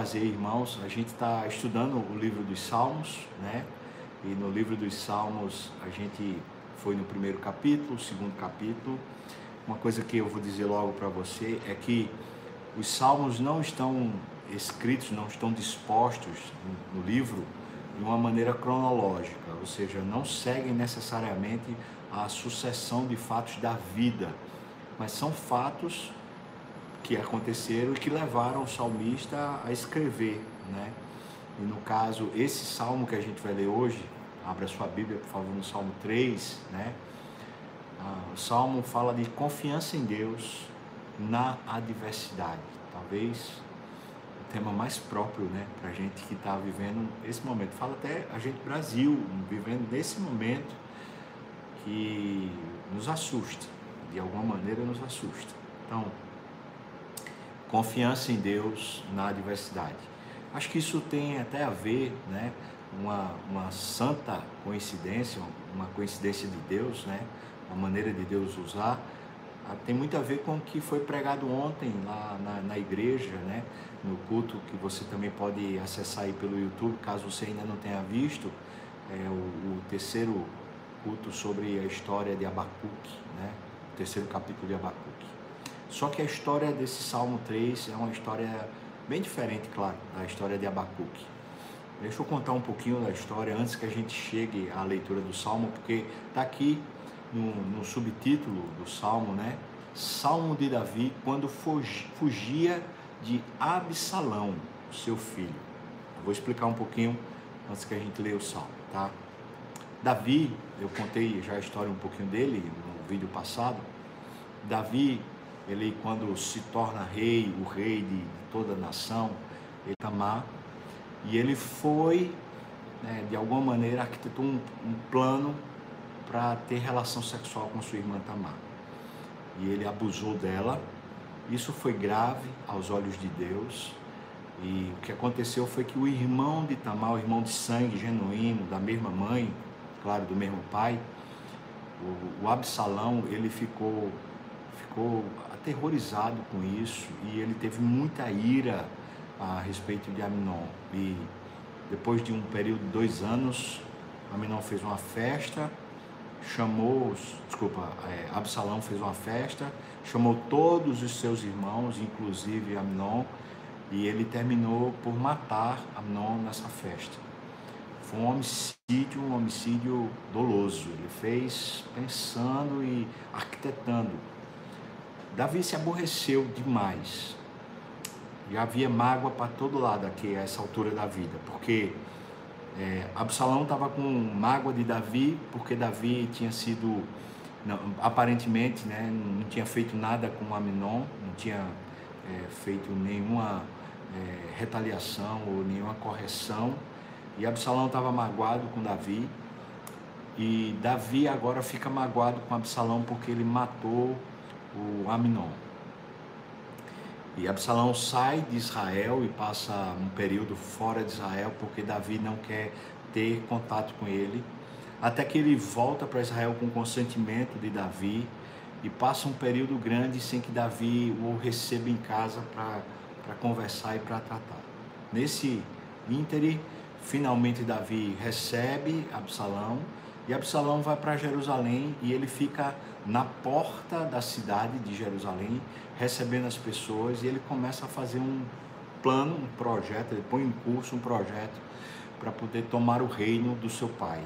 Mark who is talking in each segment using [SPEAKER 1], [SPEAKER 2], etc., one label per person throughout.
[SPEAKER 1] Prazer, irmãos. A gente está estudando o livro dos Salmos, né? E no livro dos Salmos a gente foi no primeiro capítulo, segundo capítulo. Uma coisa que eu vou dizer logo para você é que os Salmos não estão escritos, não estão dispostos no livro de uma maneira cronológica, ou seja, não seguem necessariamente a sucessão de fatos da vida, mas são fatos que aconteceram e que levaram o salmista a escrever, né? E no caso, esse salmo que a gente vai ler hoje, abra sua Bíblia, por favor, no Salmo 3, né? Ah, o salmo fala de confiança em Deus na adversidade. Talvez o tema mais próprio, né, para gente que está vivendo esse momento. Fala até a gente Brasil vivendo nesse momento que nos assusta, de alguma maneira nos assusta. Então, confiança em Deus na adversidade. Acho que isso tem até a ver, né, uma, uma santa coincidência, uma coincidência de Deus, né, uma maneira de Deus usar, ah, tem muito a ver com o que foi pregado ontem lá na, na igreja, né, no culto que você também pode acessar aí pelo YouTube, caso você ainda não tenha visto, é o, o terceiro culto sobre a história de Abacuque, né, o terceiro capítulo de Abacuque. Só que a história desse Salmo 3 é uma história bem diferente, claro, da história de Abacuque. Deixa eu contar um pouquinho da história antes que a gente chegue à leitura do Salmo, porque está aqui no, no, subtítulo do Salmo, né? Salmo de Davi quando fugia de Absalão, seu filho. Eu vou explicar um pouquinho antes que a gente leia o Salmo, tá? Davi, eu contei já a história um pouquinho dele no vídeo passado. Davi ele quando se torna rei, o rei de, toda a nação, ele Tamar, e ele foi, né, de alguma maneira, arquitetou um, um plano para ter relação sexual com sua irmã Tamar. E ele abusou dela. Isso foi grave aos olhos de Deus. E o que aconteceu foi que o irmão de Tamar, o irmão de sangue genuíno, da mesma mãe, claro, do mesmo pai, o, o Absalão, ele ficou, ficou aterrorizado com isso e ele teve muita ira a respeito de Aminon. E depois de um período de dois anos, Aminon fez uma festa, chamou, desculpa, é, Absalão fez uma festa, chamou todos os seus irmãos, inclusive Aminon, e ele terminou por matar Aminon nessa festa. Foi um homicídio, um homicídio doloso. Ele fez pensando e arquitetando Davi se aborreceu demais. E havia mágoa para todo lado aqui a essa altura da vida, porque é, Absalão estava com mágoa de Davi, porque Davi tinha sido, não, aparentemente, né, não tinha feito nada com Aminon, não tinha é, feito nenhuma é, retaliação ou nenhuma correção, e Absalão estava magoado com Davi, e Davi agora fica magoado com Absalão porque ele matou o Aminon. E Absalão sai de Israel e passa um período fora de Israel porque Davi não quer ter contato com ele, até que ele volta para Israel com consentimento de Davi e passa um período grande sem que Davi o receba em casa para conversar e para tratar. Nesse íntere, finalmente Davi recebe Absalão e Absalão vai para Jerusalém e ele fica na porta da cidade de Jerusalém, recebendo as pessoas, e ele começa a fazer um plano, um projeto, ele põe em curso um projeto para poder tomar o reino do seu pai.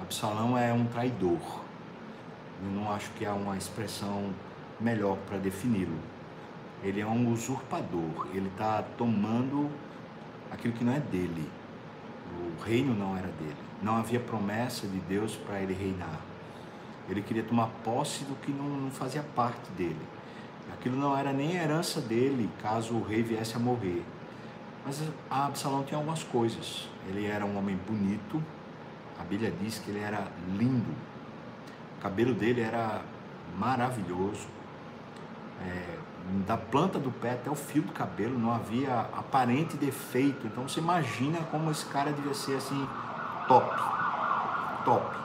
[SPEAKER 1] Absalão é um traidor. Eu não acho que há uma expressão melhor para defini-lo. Ele é um usurpador, ele está tomando aquilo que não é dele. O reino não era dele. Não havia promessa de Deus para ele reinar. Ele queria tomar posse do que não, não fazia parte dele. Aquilo não era nem herança dele, caso o rei viesse a morrer. Mas Absalão tinha algumas coisas. Ele era um homem bonito, a Bíblia diz que ele era lindo, o cabelo dele era maravilhoso, é, da planta do pé até o fio do cabelo não havia aparente defeito. Então você imagina como esse cara devia ser assim, top, top.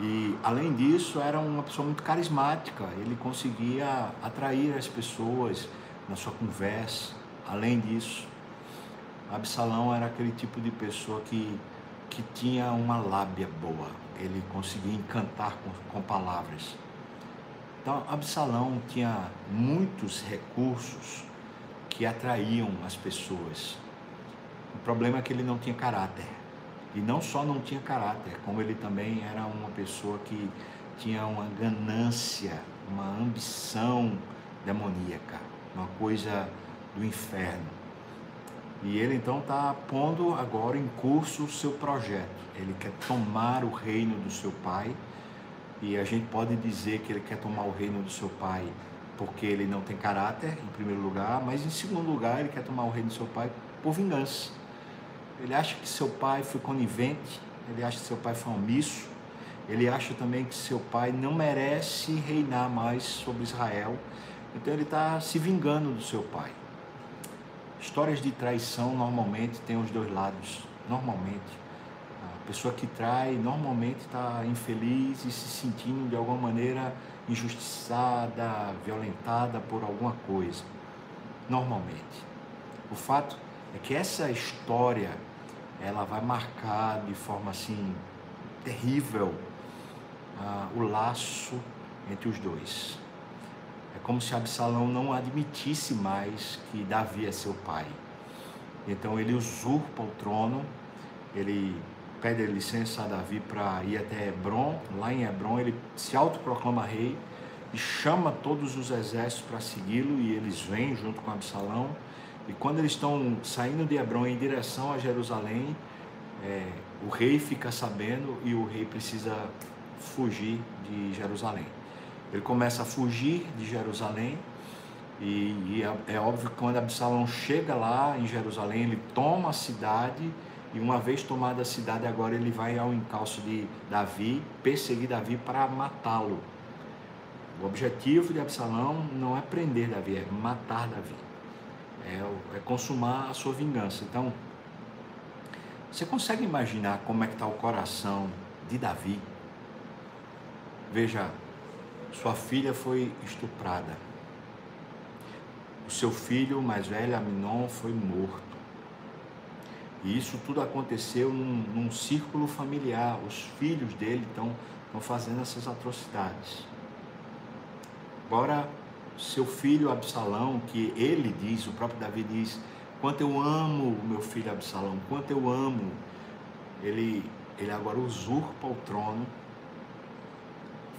[SPEAKER 1] E além disso, era uma pessoa muito carismática, ele conseguia atrair as pessoas na sua conversa, além disso, Absalão era aquele tipo de pessoa que, que tinha uma lábia boa, ele conseguia encantar com, com palavras. Então, Absalão tinha muitos recursos que atraíam as pessoas. O problema é que ele não tinha caráter. E não só não tinha caráter, como ele também era uma pessoa que tinha uma ganância, uma ambição demoníaca, uma coisa do inferno. E ele então está pondo agora em curso o seu projeto. Ele quer tomar o reino do seu pai. E a gente pode dizer que ele quer tomar o reino do seu pai porque ele não tem caráter, em primeiro lugar, mas em segundo lugar, ele quer tomar o reino do seu pai por vingança. Ele acha que seu pai foi conivente, ele acha que seu pai foi omisso, ele acha também que seu pai não merece reinar mais sobre Israel, então ele está se vingando do seu pai. Histórias de traição normalmente têm os dois lados, normalmente. Pessoa que trai normalmente está infeliz e se sentindo de alguma maneira injustiçada, violentada por alguma coisa. Normalmente. O fato é que essa história ela vai marcar de forma assim terrível uh, o laço entre os dois. É como se Absalão não admitisse mais que Davi é seu pai. Então ele usurpa o trono, ele pede licença a Davi para ir até Hebron. Lá em Hebron ele se autoproclama rei e chama todos os exércitos para segui-lo e eles vêm junto com Absalão. E quando eles estão saindo de Hebron em direção a Jerusalém, é, o rei fica sabendo e o rei precisa fugir de Jerusalém. Ele começa a fugir de Jerusalém e, e é, é, óbvio que quando Absalão chega lá em Jerusalém, ele toma a cidade e uma vez tomada a cidade, agora ele vai ao encalço de Davi, perseguir Davi para matá-lo. O objetivo de Absalão não é prender Davi, é matar Davi, é, é consumar a sua vingança. Então, você consegue imaginar como é que está o coração de Davi? Veja, sua filha foi estuprada. O seu filho mais velho, Aminon, foi morto. E isso tudo aconteceu num, num círculo familiar. Os filhos dele estão, fazendo essas atrocidades. Agora, seu filho Absalão, que ele diz, o próprio Davi diz, quanto eu amo o meu filho Absalão, quanto eu amo, ele, ele agora usurpa o trono,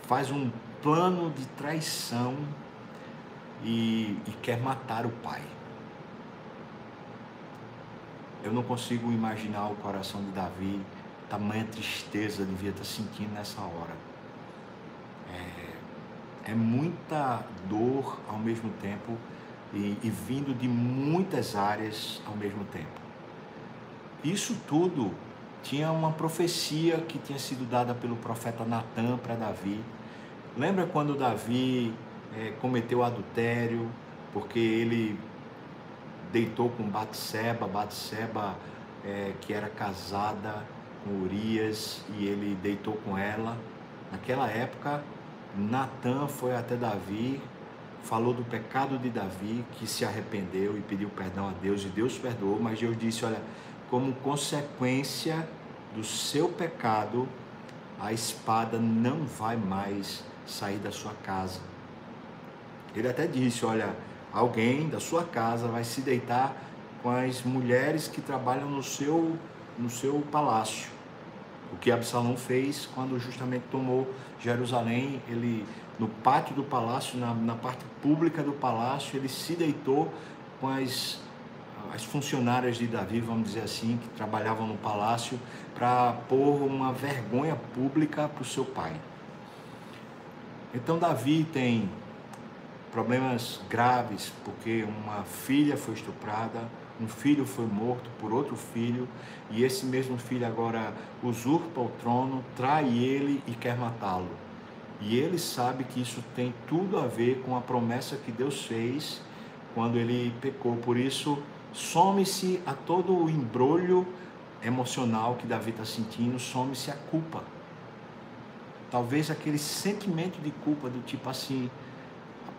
[SPEAKER 1] faz um plano de traição e, e quer matar o pai. Eu não consigo imaginar o coração de Davi, tamanha tristeza devia estar sentindo nessa hora. É, é muita dor ao mesmo tempo e, e vindo de muitas áreas ao mesmo tempo. Isso tudo tinha uma profecia que tinha sido dada pelo profeta Natan para Davi. Lembra quando Davi é, cometeu adultério porque ele deitou com Batseba, Batseba é, que era casada com Urias e ele deitou com ela. Naquela época, Natan foi até Davi falou do pecado de Davi, que se arrependeu e pediu perdão a Deus, e Deus perdoou, mas Deus disse: Olha, como consequência do seu pecado, a espada não vai mais sair da sua casa. Ele até disse: Olha, alguém da sua casa vai se deitar com as mulheres que trabalham no seu, no seu palácio. O que Absalão fez quando justamente tomou Jerusalém, ele no pátio do palácio, na, na parte pública do palácio, ele se deitou com as, as funcionárias de Davi, vamos dizer assim, que trabalhavam no palácio, para pôr uma vergonha pública para o seu pai. Então Davi tem problemas graves, porque uma filha foi estuprada, um filho foi morto por outro filho, e esse mesmo filho agora usurpa o trono, trai ele e quer matá-lo. E ele sabe que isso tem tudo a ver com a promessa que Deus fez quando ele pecou. Por isso, some-se a todo o embrulho emocional que Davi está sentindo, some-se a culpa. Talvez aquele sentimento de culpa do tipo assim,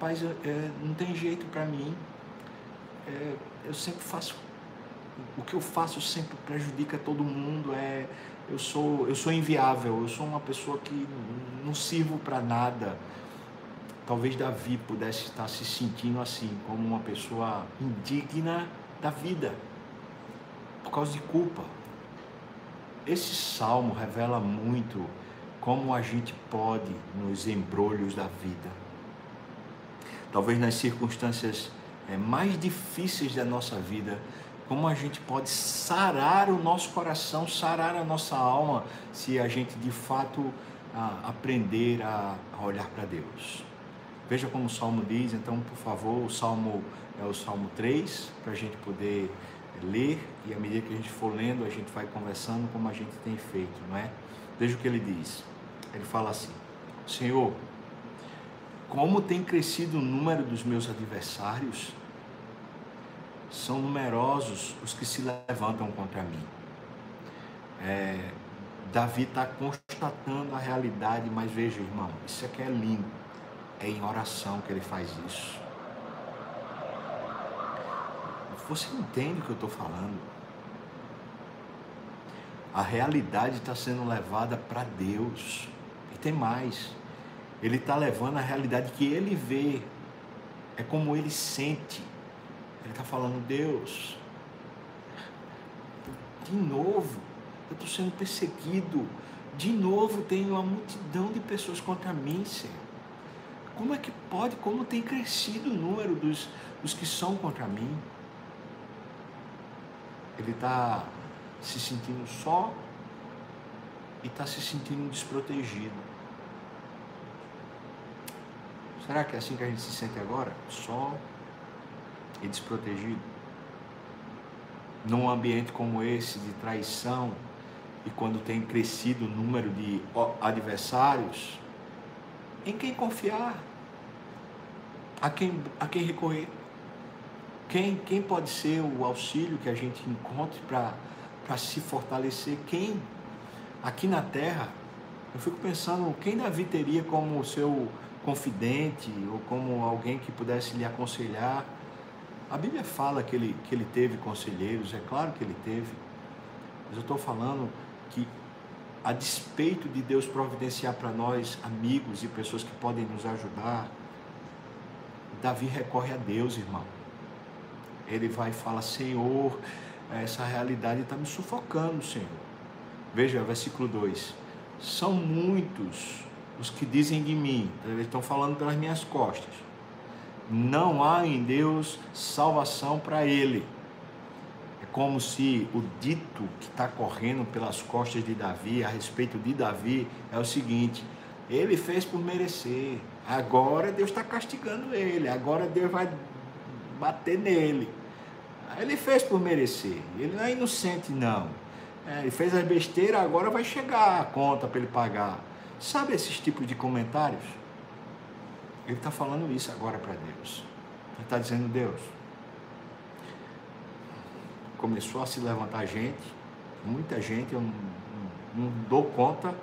[SPEAKER 1] rapaz, é, não tem jeito para mim. É, eu sempre faço o que eu faço sempre prejudica todo mundo, é eu sou eu sou inviável, eu sou uma pessoa que não sirvo para nada. Talvez Davi pudesse estar se sentindo assim, como uma pessoa indigna da vida, por causa de culpa. Esse salmo revela muito como a gente pode nos embrulhos da vida. Talvez nas circunstâncias é, mais difíceis da nossa vida, como a gente pode sarar o nosso coração, sarar a nossa alma, se a gente de fato a, aprender a, a olhar para Deus. Veja como o Salmo diz, então, por favor, o Salmo é o Salmo 3, para a gente poder ler e à medida que a gente for lendo, a gente vai conversando como a gente tem feito, não é? Veja o que ele diz. Ele fala assim: Senhor, como tem crescido o número dos meus adversários, são numerosos os que se levantam contra mim. É, Davi está constatando a realidade, mas veja, irmão, isso aqui é lindo. É em oração que ele faz isso. Você entende o que eu estou falando? A realidade está sendo levada para Deus. E tem mais. Ele está levando a realidade que ele vê. É como ele sente. Ele está falando, Deus, de novo, eu estou sendo perseguido. De novo tem uma multidão de pessoas contra mim, Senhor. Como é que pode, como tem crescido o número dos, dos que são contra mim? Ele está se sentindo só e está se sentindo desprotegido. Será que é assim que a gente se sente agora? Só e desprotegido. Num ambiente como esse de traição, e quando tem crescido o número de adversários, em quem confiar? A quem, a quem recorrer? Quem, quem pode ser o auxílio que a gente encontre para se fortalecer? Quem? Aqui na terra, eu fico pensando, quem Davi teria como seu confidente ou como alguém que pudesse lhe aconselhar? A Bíblia fala que ele, que ele teve conselheiros, é claro que ele teve, mas eu estou falando que, a despeito de Deus providenciar para nós amigos e pessoas que podem nos ajudar, Davi recorre a Deus, irmão. Ele vai e fala: Senhor, essa realidade está me sufocando, Senhor. Veja, versículo 2: São muitos os que dizem de mim, eles estão falando pelas minhas costas não há em Deus salvação para ele. É como se o dito que está correndo pelas costas de Davi a respeito de Davi é o seguinte: ele fez por merecer, agora Deus está castigando ele, agora Deus vai bater nele. Ele fez por merecer, ele não é inocente, não. É, ele fez a besteira, agora vai chegar a conta para ele pagar. Sabe esses tipos de comentários? Ele está falando isso agora para Deus. Ele está dizendo, Deus, começou a se levantar gente, muita gente, eu não, não, não dou conta.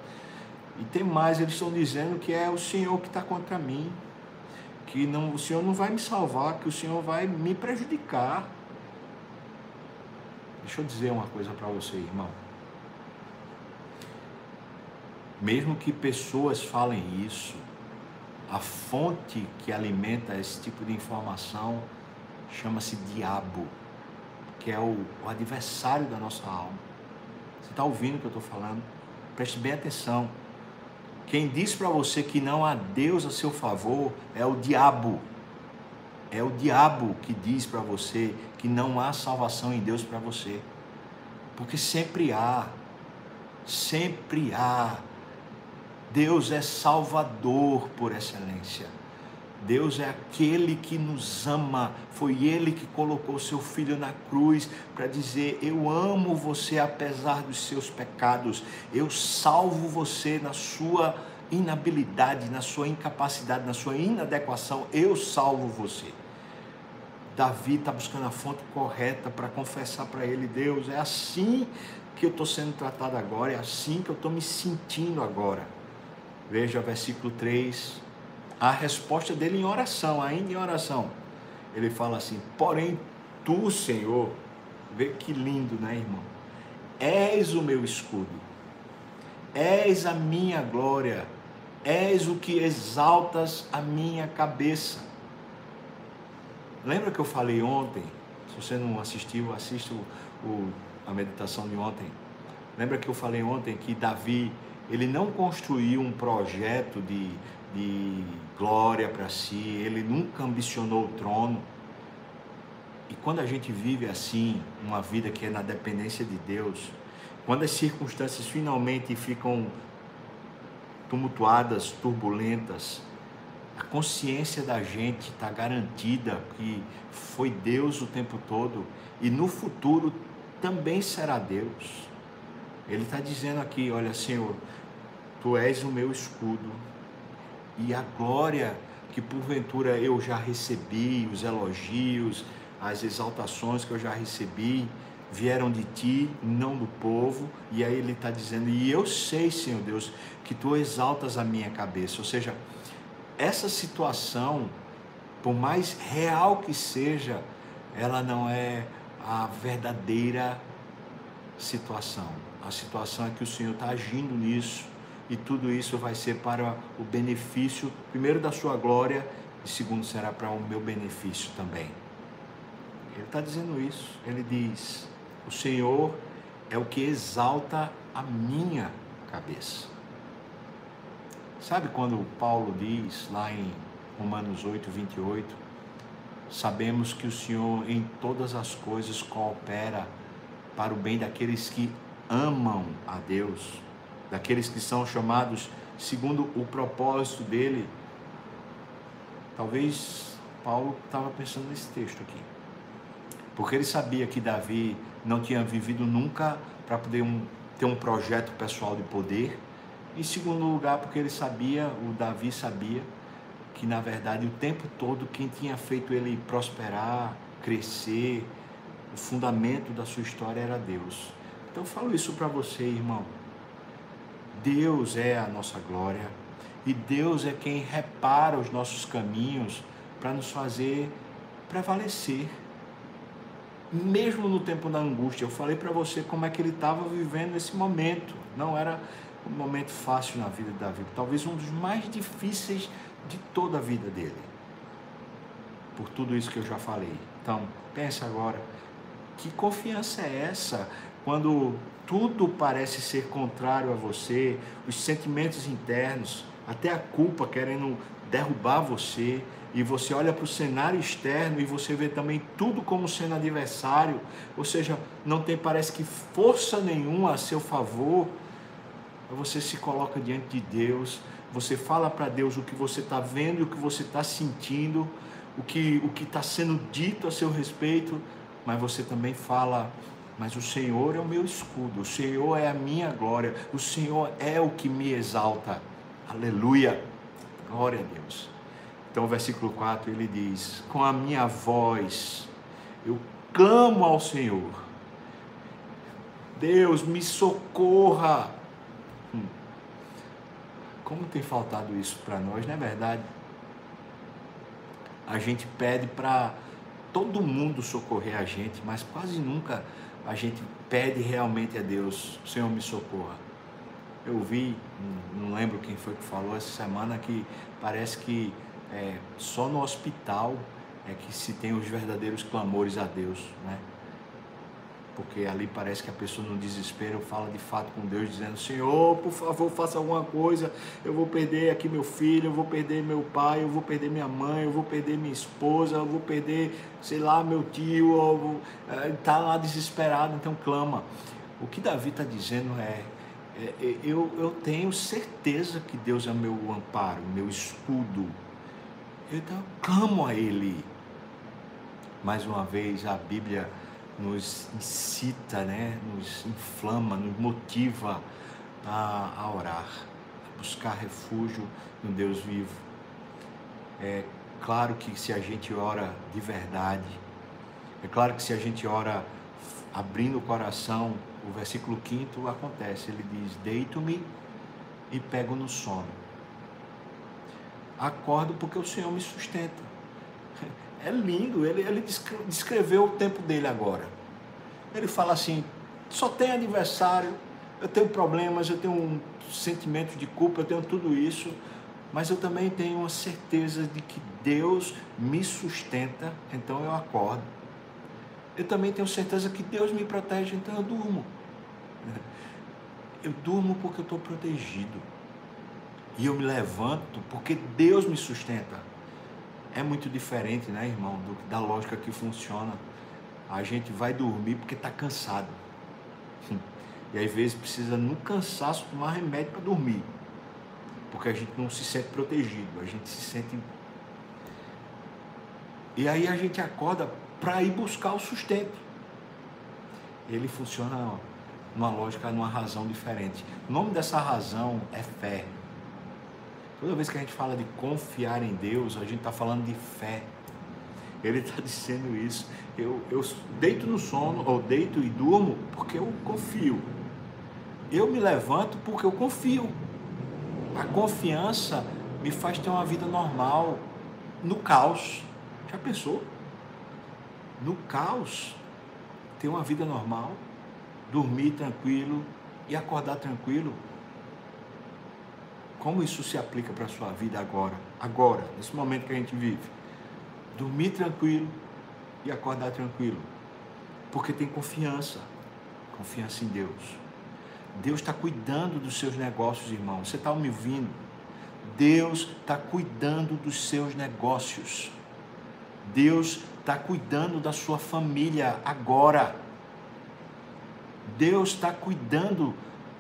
[SPEAKER 1] E tem mais, eles estão dizendo que é o Senhor que está contra mim, que não, o Senhor não vai me salvar, que o Senhor vai me prejudicar. Deixa eu dizer uma coisa para você, irmão. Mesmo que pessoas falem isso, a fonte que alimenta esse tipo de informação chama-se diabo, que é o, o, adversário da nossa alma. Você está ouvindo o que eu estou falando? Preste bem atenção. Quem diz para você que não há Deus a seu favor é o diabo. É o diabo que diz para você que não há salvação em Deus para você. Porque sempre há. Sempre há Deus é Salvador por excelência. Deus é aquele que nos ama. Foi Ele que colocou seu filho na cruz para dizer: Eu amo você apesar dos seus pecados. Eu salvo você na sua inabilidade, na sua incapacidade, na sua inadequação. Eu salvo você. Davi está buscando a fonte correta para confessar para ele: Deus, é assim que eu estou sendo tratado agora, é assim que eu estou me sentindo agora. Veja o versículo 3, a resposta dele em oração, ainda em oração. Ele fala assim: Porém, tu, Senhor, vê que lindo, né, irmão? És o meu escudo, és a minha glória, és o que exaltas a minha cabeça. Lembra que eu falei ontem? Se você não assistiu, assista o, o, a meditação de ontem. Lembra que eu falei ontem que Davi, ele não construiu um projeto de, de glória para si, ele nunca ambicionou o trono. E quando a gente vive assim, uma vida que é na dependência de Deus, quando as circunstâncias finalmente ficam tumultuadas, turbulentas, a consciência da gente está garantida que foi Deus o tempo todo e no futuro também será Deus. Ele está dizendo aqui: olha, Senhor, tu és o meu escudo e a glória que porventura eu já recebi, os elogios, as exaltações que eu já recebi, vieram de ti, não do povo. E aí ele está dizendo: e eu sei, Senhor Deus, que tu exaltas a minha cabeça. Ou seja, essa situação, por mais real que seja, ela não é a verdadeira situação. A situação é que o Senhor está agindo nisso e tudo isso vai ser para o benefício, primeiro da sua glória e segundo será para o meu benefício também. Ele está dizendo isso. Ele diz: O Senhor é o que exalta a minha cabeça. Sabe quando Paulo diz lá em Romanos 8, 28, sabemos que o Senhor em todas as coisas coopera para o bem daqueles que amam a Deus, daqueles que são chamados segundo o propósito dele. Talvez Paulo estava pensando nesse texto aqui, porque ele sabia que Davi não tinha vivido nunca para poder um, ter um projeto pessoal de poder em segundo lugar, porque ele sabia, o Davi sabia, que na verdade o tempo todo quem tinha feito ele prosperar, crescer, o fundamento da sua história era Deus. Então eu falo isso para você, irmão. Deus é a nossa glória e Deus é quem repara os nossos caminhos para nos fazer prevalecer. Mesmo no tempo da angústia, eu falei para você como é que ele estava vivendo esse momento. Não era um momento fácil na vida de Davi, talvez um dos mais difíceis de toda a vida dele. Por tudo isso que eu já falei. Então, pensa agora, que confiança é essa quando tudo parece ser contrário a você, os sentimentos internos, até a culpa querendo derrubar você, e você olha para o cenário externo e você vê também tudo como sendo adversário, ou seja, não tem parece que força nenhuma a seu favor você se coloca diante de Deus, você fala para Deus o que você está vendo, o que você está sentindo, o que o que está sendo dito a seu respeito, mas você também fala, mas o Senhor é o meu escudo, o Senhor é a minha glória, o Senhor é o que me exalta. Aleluia. Glória a Deus. Então o versículo 4 ele diz: Com a minha voz eu clamo ao Senhor. Deus me socorra. Como tem faltado isso para nós, não é verdade? A gente pede para todo mundo socorrer a gente, mas quase nunca a gente pede realmente a Deus, Senhor me socorra. Eu vi, não lembro quem foi que falou essa semana, que parece que é, só no hospital é que se tem os verdadeiros clamores a Deus, né? Porque ali parece que a pessoa no desespero fala de fato com Deus, dizendo: Senhor, por favor, faça alguma coisa. Eu vou perder aqui meu filho, eu vou perder meu pai, eu vou perder minha mãe, eu vou perder minha esposa, eu vou perder, sei lá, meu tio. Está é, lá desesperado, então clama. O que Davi está dizendo é, é, é: eu, eu tenho certeza que Deus é meu amparo, meu escudo. Então, clamo a Ele. Mais uma vez, a Bíblia nos incita, né, nos inflama, nos motiva a, a orar, a buscar refúgio no Deus vivo. É claro que se a gente ora de verdade, é claro que se a gente ora abrindo o coração, o versículo 5 acontece, ele diz: Deito-me e pego no sono. Acordo porque o Senhor me sustenta. É lindo, ele, ele descreveu o tempo dele agora. Ele fala assim: só tem aniversário, eu tenho problemas, eu tenho um sentimento de culpa, eu tenho tudo isso, mas eu também tenho uma certeza de que Deus me sustenta, então eu acordo. Eu também tenho certeza que Deus me protege, então eu durmo. Eu durmo porque eu estou protegido. E eu me levanto porque Deus me sustenta. É muito diferente, né, irmão, do, da lógica que funciona. A gente vai dormir porque está cansado. E às vezes precisa, no cansaço, tomar remédio para dormir. Porque a gente não se sente protegido, a gente se sente. E aí a gente acorda para ir buscar o sustento. Ele funciona numa lógica, numa razão diferente. O nome dessa razão é fé. Toda vez que a gente fala de confiar em Deus, a gente está falando de fé. Ele está dizendo isso. Eu, eu deito no sono, ou deito e durmo, porque eu confio. Eu me levanto porque eu confio. A confiança me faz ter uma vida normal no caos. Já pensou? No caos, ter uma vida normal, dormir tranquilo e acordar tranquilo. Como isso se aplica para a sua vida agora? Agora, nesse momento que a gente vive. Dormir tranquilo e acordar tranquilo. Porque tem confiança. Confiança em Deus. Deus está cuidando dos seus negócios, irmão. Você está me ouvindo? Deus está cuidando dos seus negócios. Deus está cuidando da sua família agora. Deus está cuidando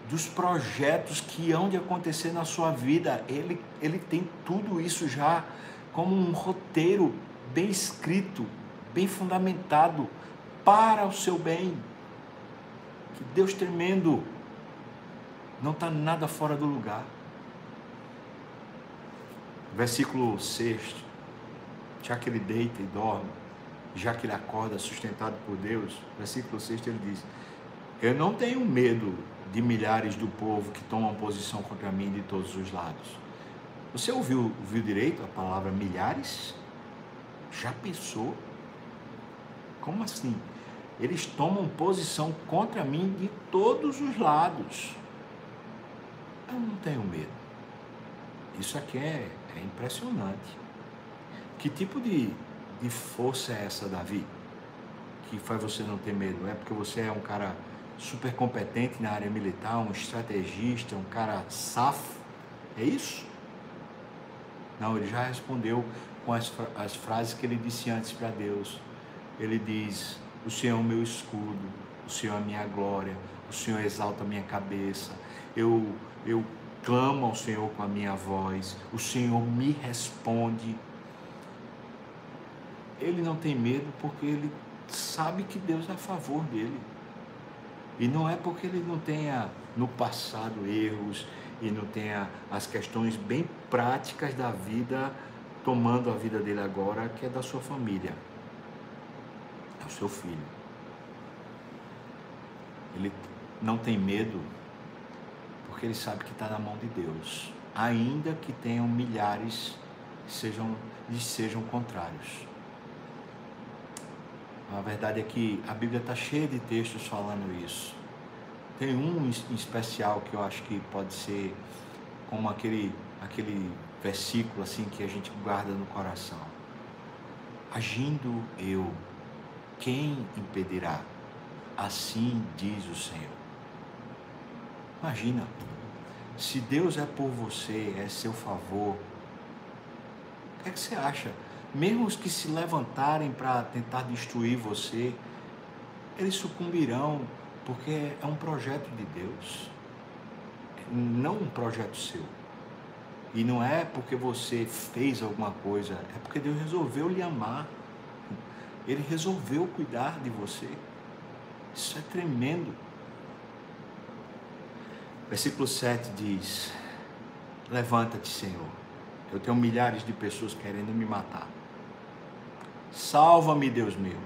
[SPEAKER 1] dos projetos que hão de acontecer na sua vida. Ele, ele tem tudo isso já como um roteiro bem escrito, bem fundamentado para o seu bem. Que Deus tremendo não está nada fora do lugar. Versículo 6. Já que ele deita e dorme, já que ele acorda sustentado por Deus, versículo 6 ele diz: Eu não tenho medo de milhares do povo que tomam posição contra mim de todos os lados. Você ouviu, ouviu direito a palavra milhares? Já pensou? Como assim? Eles tomam posição contra mim de todos os lados. Eu não tenho medo. Isso aqui é, é impressionante. Que tipo de, de força é essa, Davi? Que faz você não ter medo? É porque você é um cara super competente na área militar, um estrategista, um cara safo? É isso? Não, ele já respondeu com as, as frases que ele disse antes para Deus. Ele diz: O Senhor é o meu escudo, o Senhor é a minha glória, o Senhor exalta a minha cabeça. Eu eu clamo ao Senhor com a minha voz, o Senhor me responde. Ele não tem medo porque ele sabe que Deus é a favor dele. E não é porque ele não tenha no passado erros e não tenha as questões bem práticas da vida tomando a vida dele agora, que é da sua família, é o seu filho. Ele não tem medo porque ele sabe que está na mão de Deus, ainda que tenham milhares que sejam, sejam contrários. A verdade é que a Bíblia está cheia de textos falando isso. Tem um em especial que eu acho que pode ser como aquele, aquele versículo assim que a gente guarda no coração. Agindo eu, quem impedirá? Assim diz o Senhor. Imagina, se Deus é por você, é seu favor, o que, é que você acha? Mesmo os que se levantarem para tentar destruir você, eles sucumbirão, porque é um projeto de Deus, não um projeto seu. E não é porque você fez alguma coisa, é porque Deus resolveu lhe amar. Ele resolveu cuidar de você. Isso é tremendo. Versículo 7 diz: Levanta-te, Senhor. Eu tenho milhares de pessoas querendo me matar. Salva-me, Deus meu.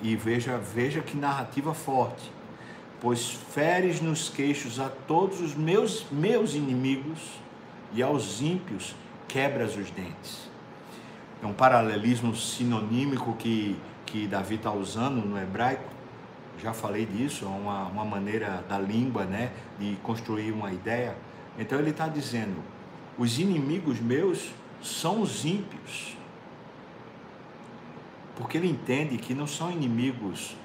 [SPEAKER 1] E veja, veja que narrativa forte. Pois feres nos queixos a todos os meus, meus inimigos e aos ímpios quebras os dentes. é um paralelismo sinonímico que, que Davi está usando no hebraico. Já falei disso, é uma, uma maneira da língua né, de construir uma ideia. Então ele está dizendo: os inimigos meus são os ímpios. Porque ele entende que não são inimigos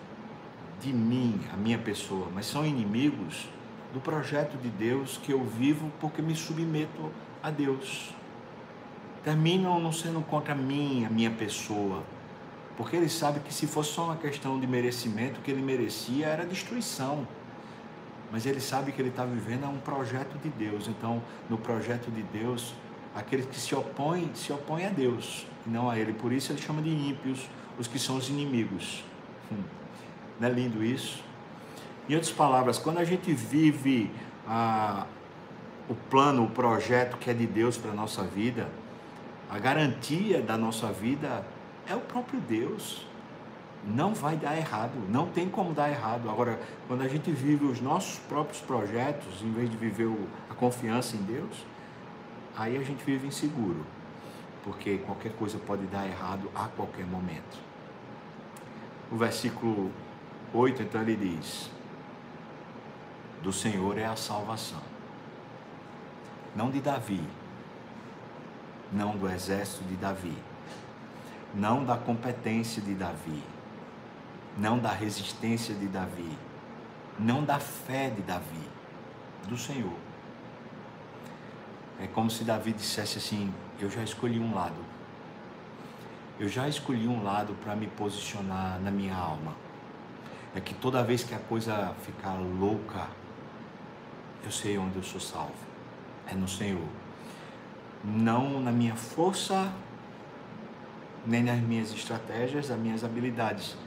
[SPEAKER 1] de mim, a minha pessoa, mas são inimigos do projeto de Deus que eu vivo porque me submeto a Deus. Terminam não sendo contra mim, a minha pessoa, porque ele sabe que se fosse só uma questão de merecimento, o que ele merecia era destruição. Mas ele sabe que ele está vivendo um projeto de Deus. Então, no projeto de Deus, aqueles que se opõem, se opõem a Deus, e não a ele. Por isso ele chama de ímpios os que são os inimigos. Hum. Não é lindo isso? Em outras palavras, quando a gente vive a, o plano, o projeto que é de Deus para a nossa vida, a garantia da nossa vida é o próprio Deus. Não vai dar errado, não tem como dar errado. Agora, quando a gente vive os nossos próprios projetos, em vez de viver a confiança em Deus, aí a gente vive inseguro, porque qualquer coisa pode dar errado a qualquer momento. O versículo 8, então, ele diz: do Senhor é a salvação. Não de Davi, não do exército de Davi, não da competência de Davi, não da resistência de Davi, não da fé de Davi, do Senhor. É como se Davi dissesse assim: Eu já escolhi um lado. Eu já escolhi um lado para me posicionar na minha alma. É que toda vez que a coisa ficar louca, eu sei onde eu sou salvo. É no Senhor. Não na minha força, nem nas minhas estratégias, nas minhas habilidades,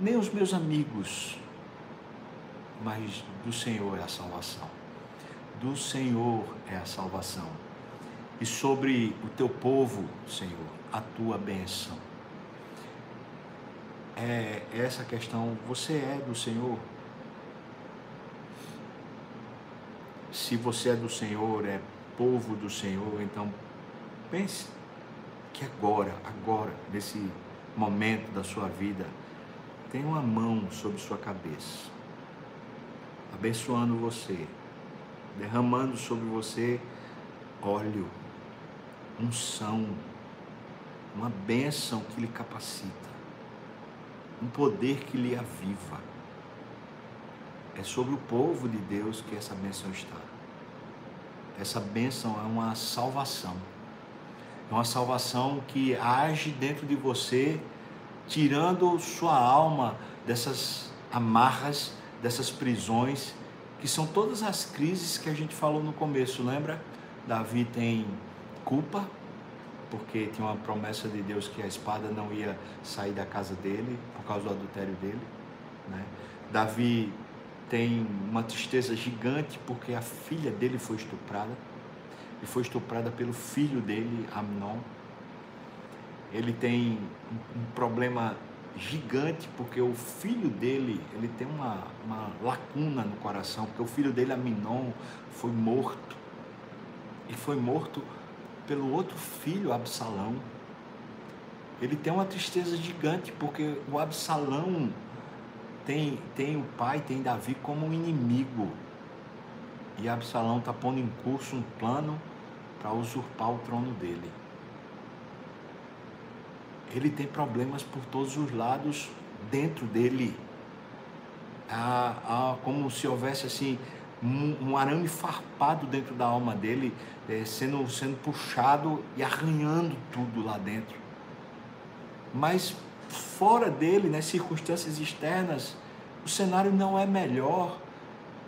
[SPEAKER 1] nem os meus amigos, mas do Senhor é a salvação. Do Senhor é a salvação. E sobre o teu povo, Senhor, a tua bênção. É essa questão, você é do Senhor? se você é do Senhor, é povo do Senhor, então pense que agora, agora, nesse momento da sua vida, tem uma mão sobre sua cabeça, abençoando você, derramando sobre você óleo, unção, uma bênção que lhe capacita, um poder que lhe aviva. É sobre o povo de Deus que essa bênção está. Essa bênção é uma salvação. É uma salvação que age dentro de você, tirando sua alma dessas amarras, dessas prisões, que são todas as crises que a gente falou no começo, lembra? Davi tem culpa, porque tinha uma promessa de Deus que a espada não ia sair da casa dele por causa do adultério dele. Né? Davi tem uma tristeza gigante porque a filha dele foi estuprada e foi estuprada pelo filho dele, Amnon. Ele tem um problema gigante porque o filho dele ele tem uma, uma lacuna no coração porque o filho dele Aminon foi morto e foi morto pelo outro filho Absalão ele tem uma tristeza gigante porque o Absalão tem, tem o pai, tem Davi como um inimigo. E Absalão está pondo em curso um plano para usurpar o trono dele. Ele tem problemas por todos os lados dentro dele. Ah, ah, como se houvesse assim um, um, arame farpado dentro da alma dele, é, sendo, sendo puxado e arranhando tudo lá dentro. Mas fora dele, nas circunstâncias externas, o cenário não é melhor.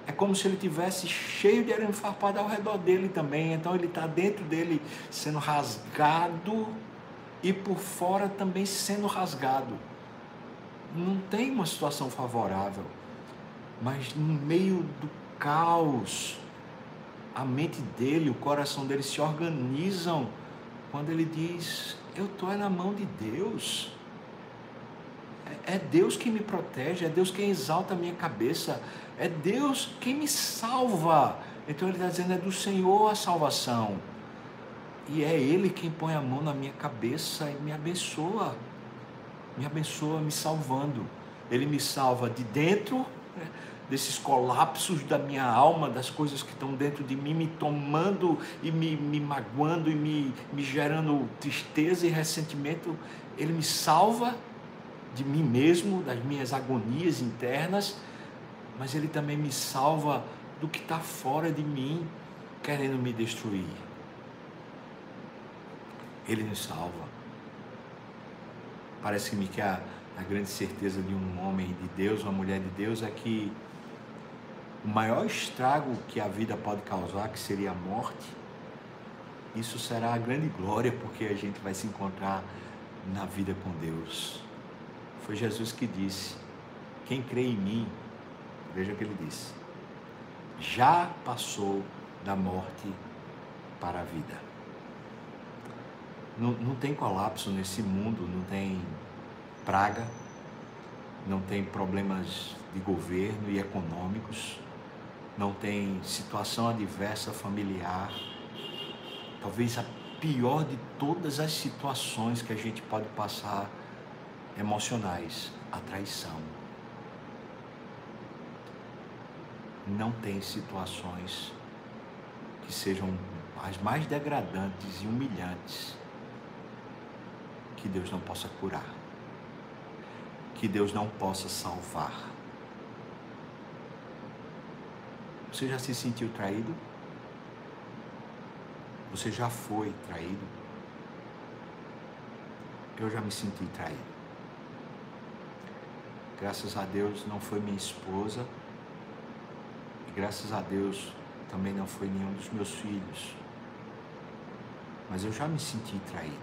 [SPEAKER 1] É como se ele tivesse cheio de arame farpado ao redor dele também. Então ele está dentro dele sendo rasgado e por fora também sendo rasgado. Não tem uma situação favorável, mas no meio do caos, a mente dele, o coração dele se organizam quando ele diz: Eu estou é na mão de Deus. É Deus quem me protege, é Deus quem exalta a minha cabeça, é Deus quem me salva. Então ele está dizendo: é do Senhor a salvação. E é Ele quem põe a mão na minha cabeça e me abençoa. Me abençoa me salvando. Ele me salva de dentro né, desses colapsos da minha alma, das coisas que estão dentro de mim, me tomando e me, me magoando e me, me gerando tristeza e ressentimento. Ele me salva de mim mesmo, das minhas agonias internas, mas Ele também me salva do que está fora de mim, querendo me destruir. Ele nos salva. Parece-me que a, a grande certeza de um homem de Deus, uma mulher de Deus, é que o maior estrago que a vida pode causar, que seria a morte, isso será a grande glória, porque a gente vai se encontrar na vida com Deus. Foi Jesus que disse: Quem crê em mim, veja o que ele disse, já passou da morte para a vida. Não, não tem colapso nesse mundo, não tem praga, não tem problemas de governo e econômicos, não tem situação adversa familiar. Talvez a pior de todas as situações que a gente pode passar emocionais, a traição. Não tem situações que sejam as mais degradantes e humilhantes que Deus não possa curar, que Deus não possa salvar. Você já se sentiu traído? Você já foi traído? Eu já me senti traído. Graças a Deus não foi minha esposa. E graças a Deus também não foi nenhum dos meus filhos. Mas eu já me senti traído.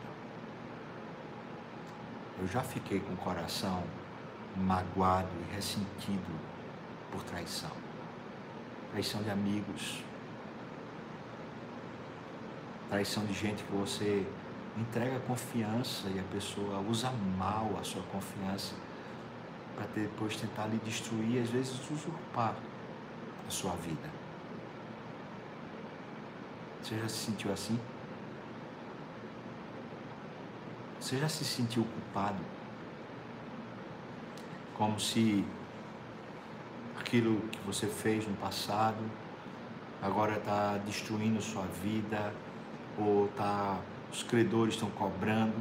[SPEAKER 1] Eu já fiquei com o coração magoado e ressentido por traição. Traição de amigos. Traição de gente que você entrega confiança e a pessoa usa mal a sua confiança para depois tentar lhe destruir, às vezes usurpar a sua vida. Você já se sentiu assim? Você já se sentiu culpado? Como se aquilo que você fez no passado agora está destruindo sua vida, ou tá, os credores estão cobrando,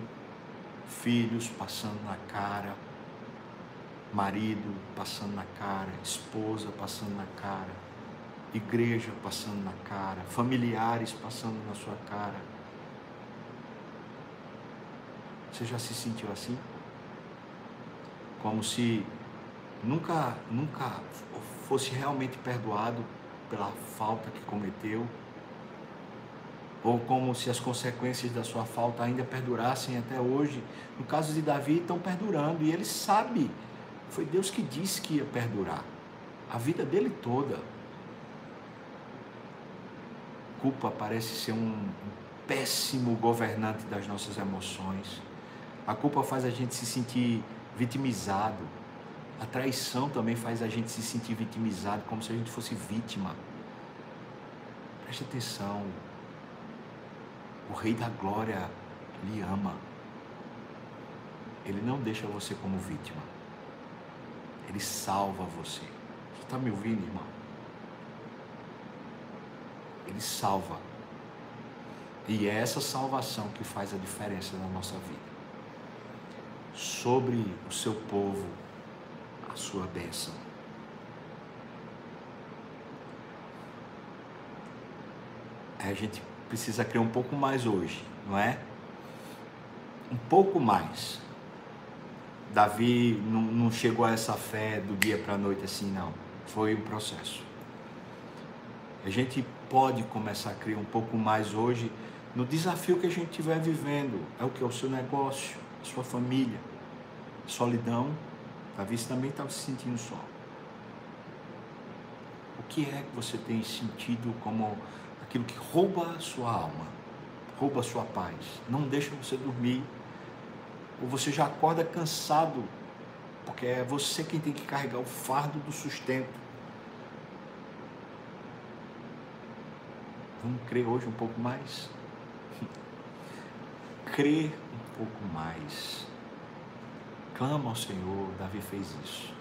[SPEAKER 1] filhos passando na cara, marido passando na cara, esposa passando na cara, igreja passando na cara, familiares passando na sua cara você já se sentiu assim? Como se nunca, nunca fosse realmente perdoado pela falta que cometeu? Ou como se as consequências da sua falta ainda perdurassem até hoje? No caso de Davi, estão perdurando e ele sabe. Foi Deus que disse que ia perdurar. A vida dele toda. Culpa parece ser um péssimo governante das nossas emoções a culpa faz a gente se sentir vitimizado. A traição também faz a gente se sentir vitimizado, como se a gente fosse vítima. Preste atenção. O Rei da Glória lhe ama. Ele não deixa você como vítima. Ele salva você. Você está me ouvindo, irmão? Ele salva. E é essa salvação que faz a diferença na nossa vida sobre o seu povo a sua bênção. A gente precisa crer um pouco mais hoje, não é? Um pouco mais. Davi não, não chegou a essa fé do dia para a noite assim, não. Foi um processo. A gente pode começar a crer um pouco mais hoje no desafio que a gente estiver vivendo. É o que? É o seu negócio sua família, solidão. Davi também estava se sentindo só. O que é que você tem sentido como aquilo que rouba a sua alma, rouba a sua paz, não deixa você dormir, ou você já acorda cansado, porque é você quem tem que carregar o fardo do sustento. Vamos crer hoje um pouco mais? crer um pouco mais. Clama ao Senhor, Davi fez isso.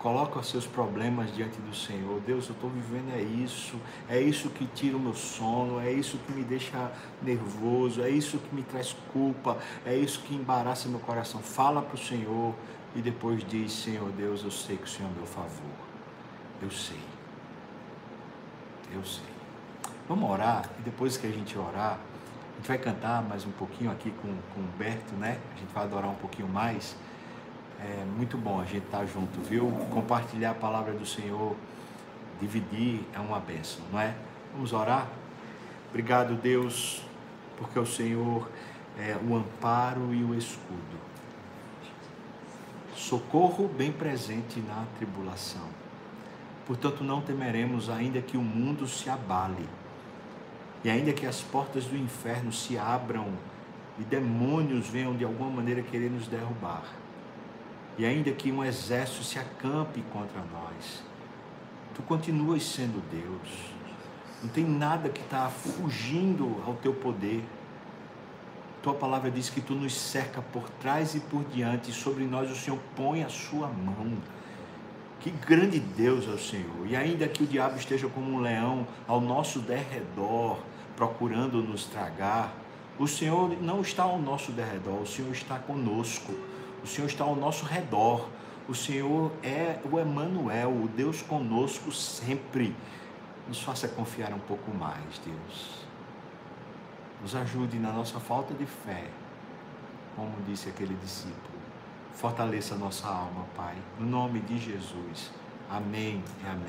[SPEAKER 1] Coloca os seus problemas diante do Senhor. Deus, eu estou vivendo é isso. É isso que tira o meu sono. É isso que me deixa nervoso. É isso que me traz culpa. É isso que embaraça meu coração. Fala para o Senhor e depois diz: Senhor Deus, eu sei que o Senhor é meu favor. Eu sei. Eu sei. Vamos orar e depois que a gente orar, a gente vai cantar mais um pouquinho aqui com, com o Humberto, né? A gente vai adorar um pouquinho mais. É muito bom a gente estar tá junto, viu? Compartilhar a palavra do Senhor, dividir é uma bênção, não é? Vamos orar? Obrigado, Deus, porque o Senhor é o amparo e o escudo. Socorro bem presente na tribulação. Portanto, não temeremos, ainda que o mundo se abale, e ainda que as portas do inferno se abram e demônios venham de alguma maneira querer nos derrubar e ainda que um exército se acampe contra nós, tu continuas sendo Deus. Não tem nada que está fugindo ao teu poder. Tua palavra diz que tu nos cerca por trás e por diante, e sobre nós o Senhor põe a sua mão. Que grande Deus é o Senhor. E ainda que o diabo esteja como um leão ao nosso derredor, procurando nos tragar, o Senhor não está ao nosso derredor, o Senhor está conosco. O Senhor está ao nosso redor. O Senhor é o Emanuel, o Deus conosco sempre. Nos faça confiar um pouco mais, Deus. Nos ajude na nossa falta de fé, como disse aquele discípulo. Fortaleça nossa alma, Pai. No nome de Jesus. Amém amém.